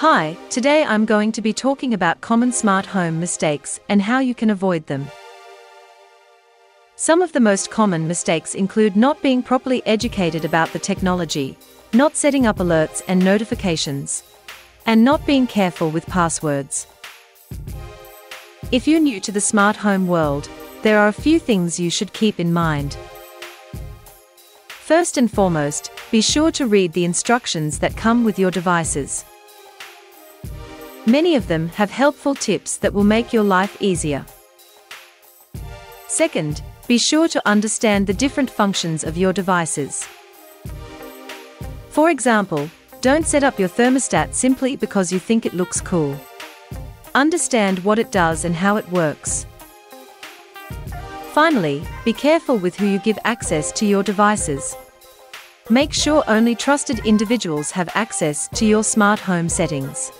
Hi, today I'm going to be talking about common smart home mistakes and how you can avoid them. Some of the most common mistakes include not being properly educated about the technology, not setting up alerts and notifications, and not being careful with passwords. If you're new to the smart home world, there are a few things you should keep in mind. First and foremost, be sure to read the instructions that come with your devices. Many of them have helpful tips that will make your life easier. Second, be sure to understand the different functions of your devices. For example, don't set up your thermostat simply because you think it looks cool. Understand what it does and how it works. Finally, be careful with who you give access to your devices. Make sure only trusted individuals have access to your smart home settings.